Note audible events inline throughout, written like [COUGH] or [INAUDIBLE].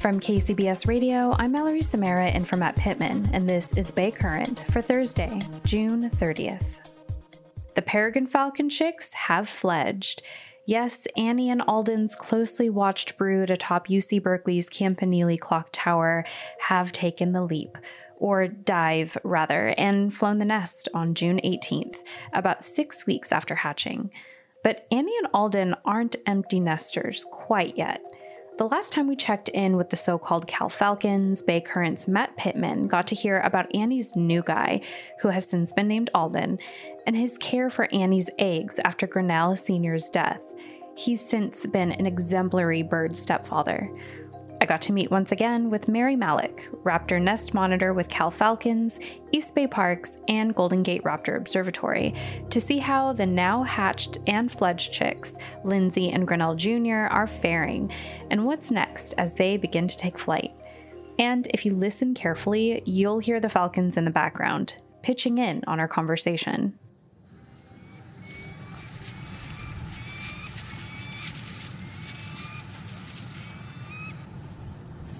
From KCBS Radio, I'm Mallory Samara and from Matt Pittman, and this is Bay Current for Thursday, June 30th. The Peregrine Falcon chicks have fledged. Yes, Annie and Alden's closely watched brood atop UC Berkeley's Campanile Clock Tower have taken the leap, or dive rather, and flown the nest on June 18th, about six weeks after hatching. But Annie and Alden aren't empty nesters quite yet. The last time we checked in with the so called Cal Falcons, Bay Current's Matt Pittman got to hear about Annie's new guy, who has since been named Alden, and his care for Annie's eggs after Grinnell Sr.'s death. He's since been an exemplary bird stepfather. I got to meet once again with Mary Malec, Raptor Nest Monitor with Cal Falcons, East Bay Parks, and Golden Gate Raptor Observatory, to see how the now hatched and fledged chicks, Lindsay and Grinnell Jr., are faring, and what's next as they begin to take flight. And if you listen carefully, you'll hear the Falcons in the background, pitching in on our conversation.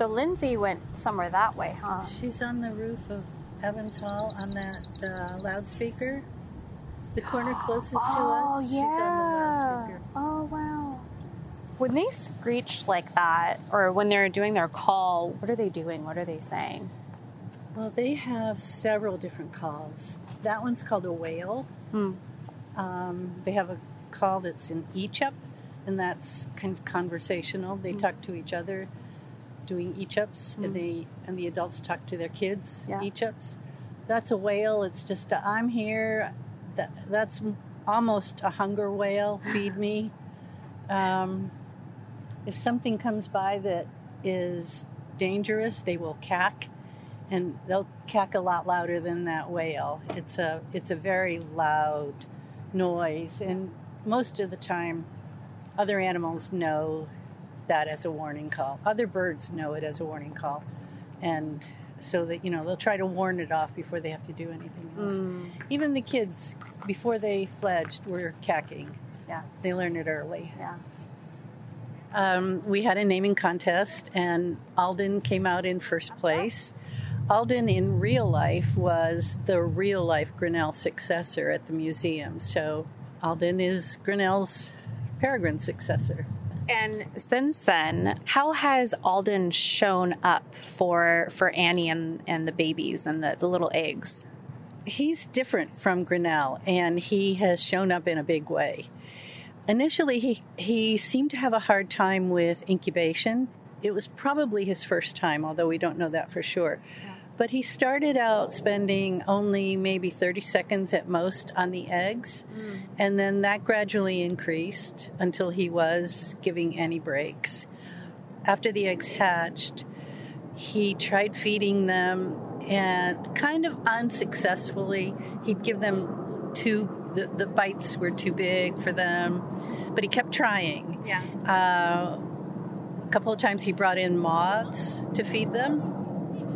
So Lindsay went somewhere that way, huh? She's on the roof of Evans Hall on that uh, loudspeaker. The corner [GASPS] closest oh, to us. Yeah. She's on the loudspeaker. Oh, wow. When they screech like that, or when they're doing their call, what are they doing? What are they saying? Well, they have several different calls. That one's called a wail. Hmm. Um, they have a call that's in Echup, and that's kind of conversational. They Hmm. talk to each other doing Echups, Hmm. and they and the adults talk to their kids Yeah. Echups. That's a wail. It's just i I'm here. That, that's almost a hunger wail. [LAUGHS] Feed me. Um, if something comes by that is dangerous, they will cack, and they'll cack a lot louder than that wail. It's a it's a very loud noise, and most of the time, other animals know that as a warning call. Other birds know it as a warning call, and so that you know they'll try to warn it off before they have to do anything else. Even the kids, before they fledged, were cacking. Yeah. They learn it early. Yeah. Um, we had a naming contest, and Alden came out in first place. Alden, in real life, was the real life Grinnell successor at the museum. So Alden is Grinnell's peregrine successor. And since then, how has Alden shown up for for Annie and, and the babies and the, the little eggs? He's different from Grinnell, and he has shown up in a big way. Initially, he, he seemed to have a hard time with incubation. It was probably his first time, although we don't know that for sure. But he started out spending only maybe 30 seconds at most on the eggs, and then that gradually increased until he was giving any breaks. After the eggs hatched, he tried feeding them and kind of unsuccessfully he'd give them too the, the bites were too big for them but he kept trying Yeah. uh, a couple of times he brought in moths to feed them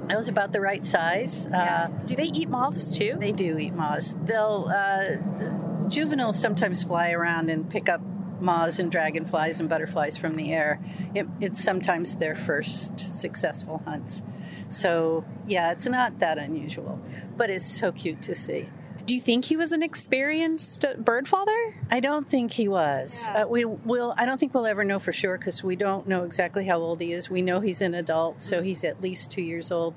that was about the right size. Uh, Do they eat moths too? they do eat moths. They'll uh, juveniles sometimes fly around and pick up moths and dragonflies and butterflies from the air. It, it's sometimes their first successful hunts. So yeah it's not that unusual but it's so cute to see Do you think he was an experienced bird father? I don't think he was. Yeah. Uh, we will. I don't think we'll ever know for sure because we don't know exactly how old he is. We know he's an adult, so Mm-hmm. he's at least two years old.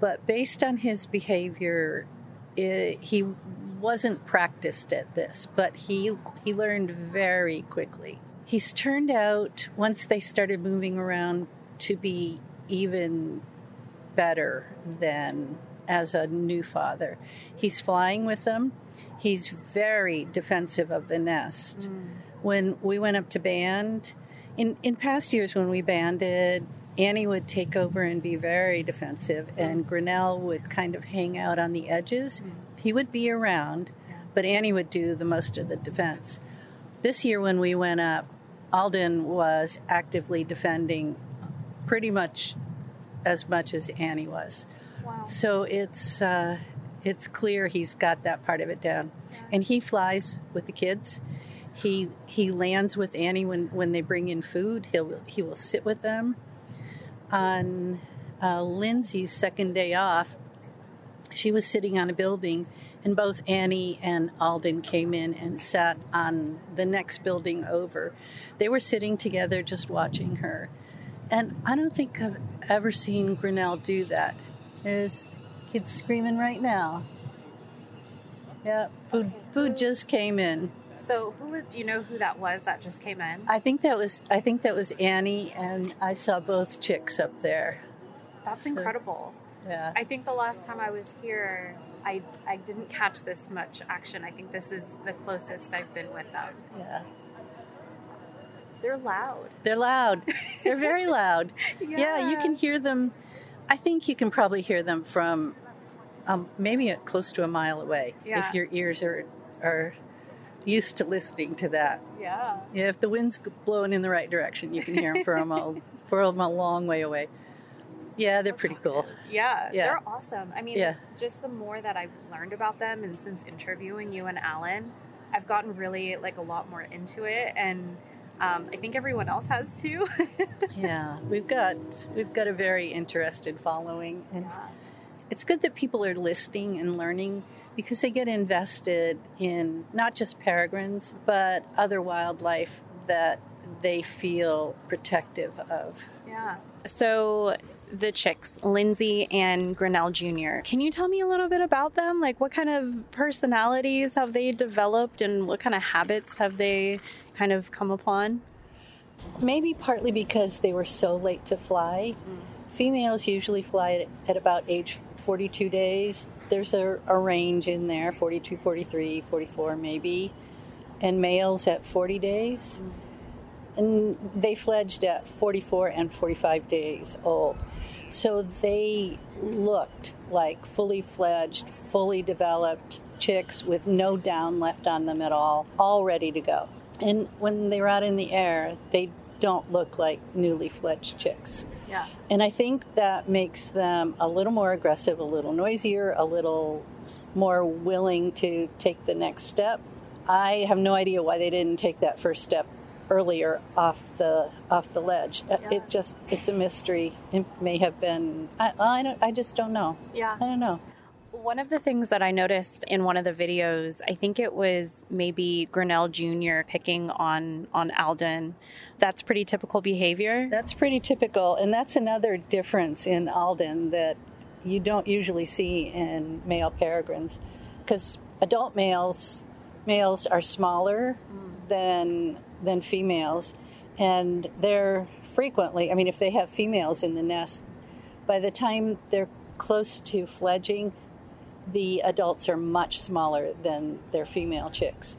But based on his behavior, it, he wasn't practiced at this, but he he learned very quickly. He's turned out once they started moving around to be even better than as a new father. He's flying with them. He's very defensive of the nest. Mm. When we went up to band, in, in past years when we banded, Annie would take over and be very defensive, mm. and Grinnell would kind of hang out on the edges. Mm. He would be around, but Annie would do the most of the defense. This year, when we went up, Alden was actively defending pretty much as much as Annie was. Wow. So it's uh, it's clear he's got that part of it down, and he flies with the kids. He he lands with Annie when, when they bring in food. He'll he will sit with them. On uh, Lindsay's second day off, she was sitting on a building, and both Annie and Alden came in and sat on the next building over. They were sitting together, just watching her. And I don't think I've ever seen Grinnell do that. There's kids screaming right now. Yeah, food food just came in. So, who was? Do you know who that was that just came in? I think that was I think that was Annie, and I saw both chicks up there. That's So- incredible. Yeah. I think the last time I was here, I I didn't catch this much action. I think this is the closest I've been with them. Yeah. They're loud. They're loud. [LAUGHS] They're very loud. [LAUGHS] yeah. yeah. you can hear them. I think you can probably hear them from um, maybe at close to a mile away Yeah. if your ears are are used to listening to that. Yeah. Yeah, if the wind's blowing in the right direction, you can hear them from a [LAUGHS] from a long way away. Yeah, they're pretty cool. Yeah, Yeah. they're awesome. I mean, Yeah. just the more that I've learned about them, and since interviewing you and Alan, I've gotten really like a lot more into it, and um, I think everyone else has too. [LAUGHS] Yeah, we've got we've got a very interested following, and it's good that people are listening and learning because they get invested in not just peregrines but other wildlife that they feel protective of. Yeah. So the chicks, Lindsay and Grinnell Jr. Can you tell me a little bit about them? Like, what kind of personalities have they developed, and what kind of habits have they kind of come upon? Maybe partly because they were so late to fly. Mm. Females usually fly at, at about age 42 days. There's a, a range in there 42, 43, 44 maybe. And males at 40 days. Mm. And they fledged at 44 and 45 days old. So they looked like fully fledged, fully developed chicks with no down left on them at all, all ready to go. And when they're out in the air, they don't look like newly fledged chicks. Yeah. And I think that makes them a little more aggressive, a little noisier, a little more willing to take the next step. I have no idea why they didn't take that first step earlier off the off the ledge. Uh, It just it's a mystery. It may have been I I, don't, I just don't know. Yeah. I don't know. One of the things that I noticed in one of the videos, I think it was maybe Grinnell Jr. picking on on Alden. That's pretty typical behavior. That's pretty typical, and that's another difference in Alden that you don't usually see in male peregrines, because adult males males are smaller mm. than than females, and they're frequently. I mean, if they have females in the nest, by the time they're close to fledging, the adults are much smaller than their female chicks.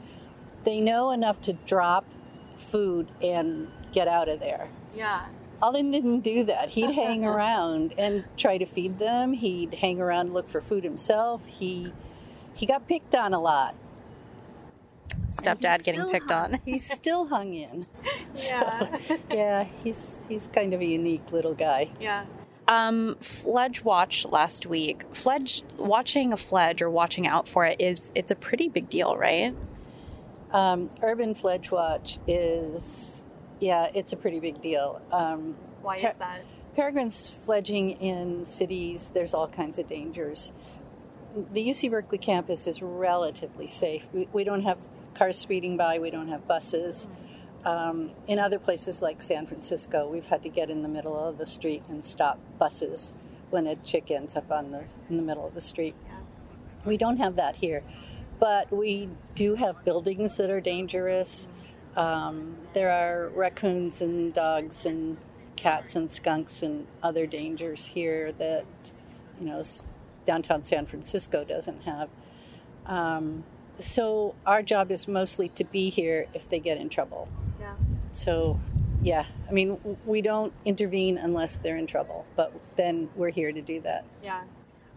They know enough to drop food and get out of there. Yeah. Alden didn't do that. He'd hang [LAUGHS] around and try to feed them. He'd hang around and look for food himself. He he got picked on a lot. Stepdad getting picked hung- on. he's still hung in. [LAUGHS] Yeah. [LAUGHS] Yeah, he's he's kind of a unique little guy. Yeah. Um, Fledge watch last week. Fledge watching a fledge or watching out for it is it's a pretty big deal, right? Um, urban fledge watch is yeah, it's a pretty big deal. Um, Why is that? Peregrines fledging in cities, there's all kinds of dangers. the UC Berkeley campus is relatively safe. We, we don't have cars speeding by, we don't have buses. Um, in other places like San Francisco, we've had to get in the middle of the street and stop buses when a chick ends up on the in the middle of the street. We don't have that here, but we do have buildings that are dangerous. Um, there are raccoons and dogs and cats and skunks and other dangers here that you know downtown San Francisco doesn't have. Um, so our job is mostly to be here if they get in trouble. So, yeah, I mean, we don't intervene unless they're in trouble, but then we're here to do that. Yeah.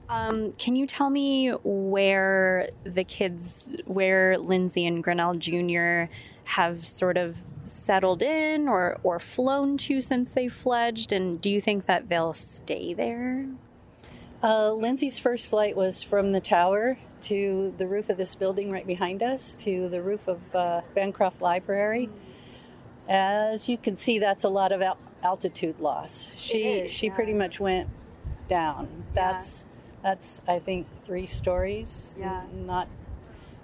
Um, can you tell me where the kids, where Lindsay and Grinnell Jr. have sort of settled in or, or flown to since they fledged? And do you think that they'll stay there? Uh, Lindsay's first flight was from the tower to the roof of this building right behind us to the roof of uh, Bancroft Library. As you can see, that's a lot of al- altitude loss. She is, she yeah. pretty much went down. That's that's I think three stories. Yeah. Not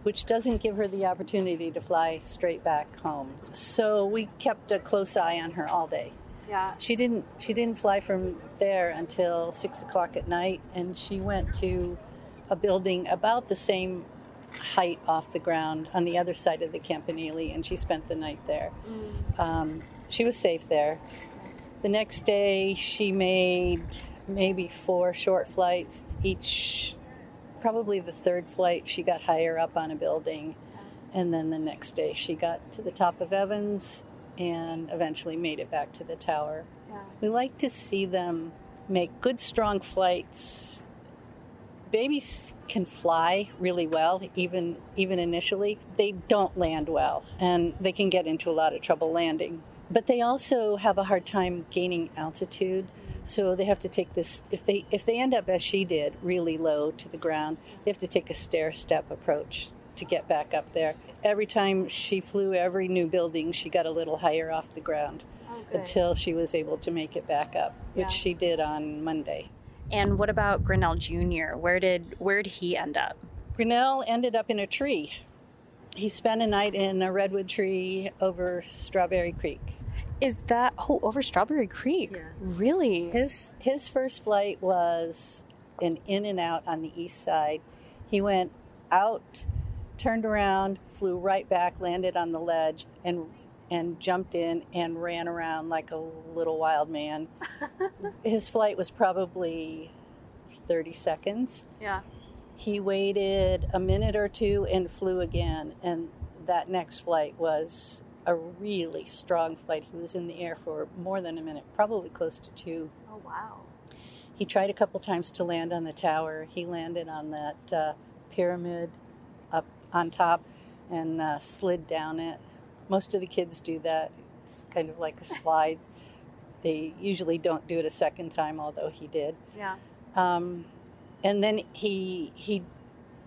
which doesn't give her the opportunity to fly straight back home. So we kept a close eye on her all day. Yeah. She didn't. She didn't fly from there until six o'clock at night, and she went to a building about the same height off the ground on the other side of the Campanile, and she spent the night there. Um, she was safe there. The next day, she made maybe four short flights. Each, probably the third flight, she got higher up on a building, and then the next day, she got to the top of Evans and eventually made it back to the tower. We like to see them make good, strong flights. Babies can fly really well, even even initially. They don't land well, and they can get into a lot of trouble landing. But they also have a hard time gaining altitude. So they have to take this if they if they end up as she did, really low to the ground, they have to take a stair step approach to get back up there. Every time she flew every new building, she got a little higher off the ground oh, until she was able to make it back up, which Yeah. she did on Monday. And what about Grinnell Jr.? Where did where did he end up? Grinnell ended up in a tree. He spent a night in a redwood tree over Strawberry Creek. Is that oh over Strawberry Creek? Really? His his first flight was an in and out on the east side. He went out, turned around, flew right back, landed on the ledge, and and jumped in and ran around like a little wild man. [LAUGHS] His flight was probably 30 seconds. Yeah. He waited a minute or two and flew again. And that next flight was a really strong flight. He was in the air for more than a minute, probably close to two. Oh wow. He tried a couple times to land on the tower. He landed on that uh, pyramid up on top and uh, slid down it. Most of the kids do that. It's kind of like a [LAUGHS] slide. they usually don't do it a second time, although he did. Yeah. Um, and then he he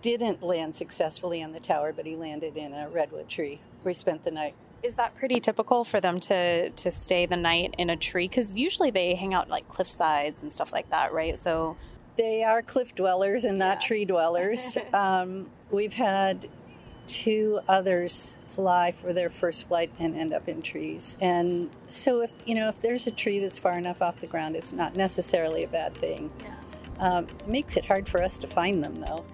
didn't land successfully on the tower, but he landed in a redwood tree where he spent the night. Is that pretty typical for them to to stay the night in a tree? Because usually they hang out like cliff sides and stuff like that, right? So They are cliff dwellers and not Yeah. tree dwellers. [LAUGHS] um, we've had two others fly for their first flight and end up in trees. And so if you know if there's a tree that's far enough off the ground, it's not necessarily a bad thing. Um, it makes it hard for us to find them though.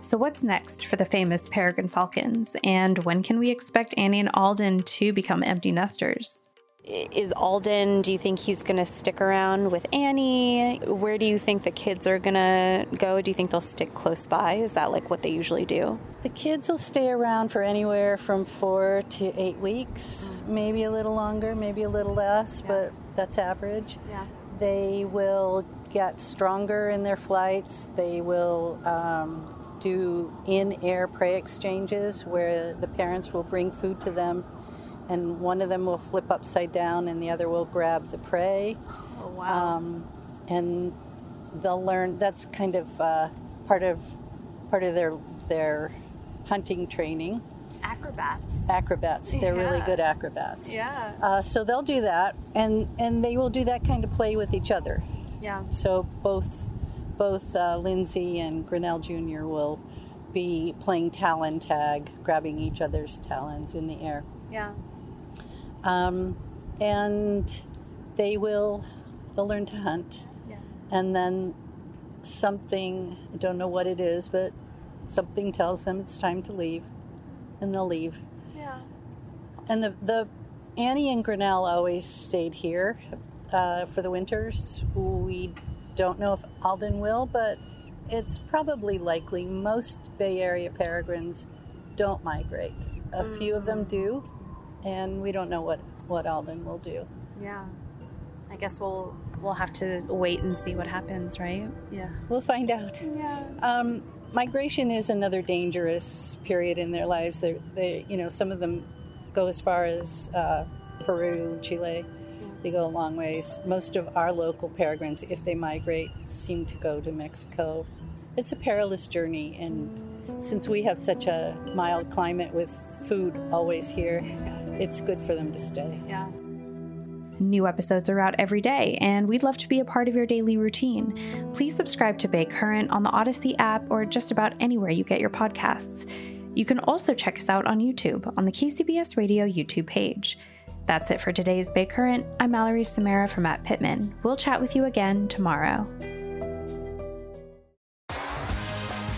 So, what's next for the famous Peregrine Falcons? And when can we expect Annie and Alden to become empty nesters? Is Alden, do you think he's going to stick around with Annie? Where do you think the kids are going to go? Do you think they'll stick close by? Is that like what they usually do? The kids will stay around for anywhere from four to eight weeks, maybe a little longer, maybe a little less, but that's average. Yeah. They will get stronger in their flights. They will um, do in air prey exchanges where the parents will bring food to them and one of them will flip upside down and the other will grab the prey. Oh, wow. Um, and they'll learn that's kind of uh, part of part of their their hunting training. Acrobats. Acrobats, they're really good acrobats. Yeah. Uh, so they'll do that, and and they will do that kind of play with each other. Yeah. So both both uh, Lindsay and Grinnell Jr. will be playing talon tag, grabbing each other's talons in the air. Yeah. Um, and they will they'll learn to hunt. Yeah. And then something I don't know what it is, but something tells them it's time to leave, and they'll leave. Yeah. And the the Annie and Grinnell always stayed here uh, for the winters. We don't know if Alden will, but it's probably likely. Most Bay Area peregrines don't migrate. A few of them do, and we don't know what what Alden will do. Yeah. I guess we'll we'll have to wait and see what happens, right? Yeah, we'll find out. Yeah. Um, migration is another dangerous period in their lives. They, they, you know, some of them go as far as uh, Peru, Chile. They go a long ways. Most of our local peregrines, if they migrate, seem to go to Mexico. It's a perilous journey, and since we have such a mild climate with food always here, it's good for them to stay. Yeah. New episodes are out every day, and we'd love to be a part of your daily routine. Please subscribe to Bay Current on the Audacy app or just about anywhere you get your podcasts. You can also check us out on YouTube on the KCBS Radio YouTube page. That's it for today's Bay Current. I'm Mallory Samara from Matt Pittman. We'll chat with you again tomorrow.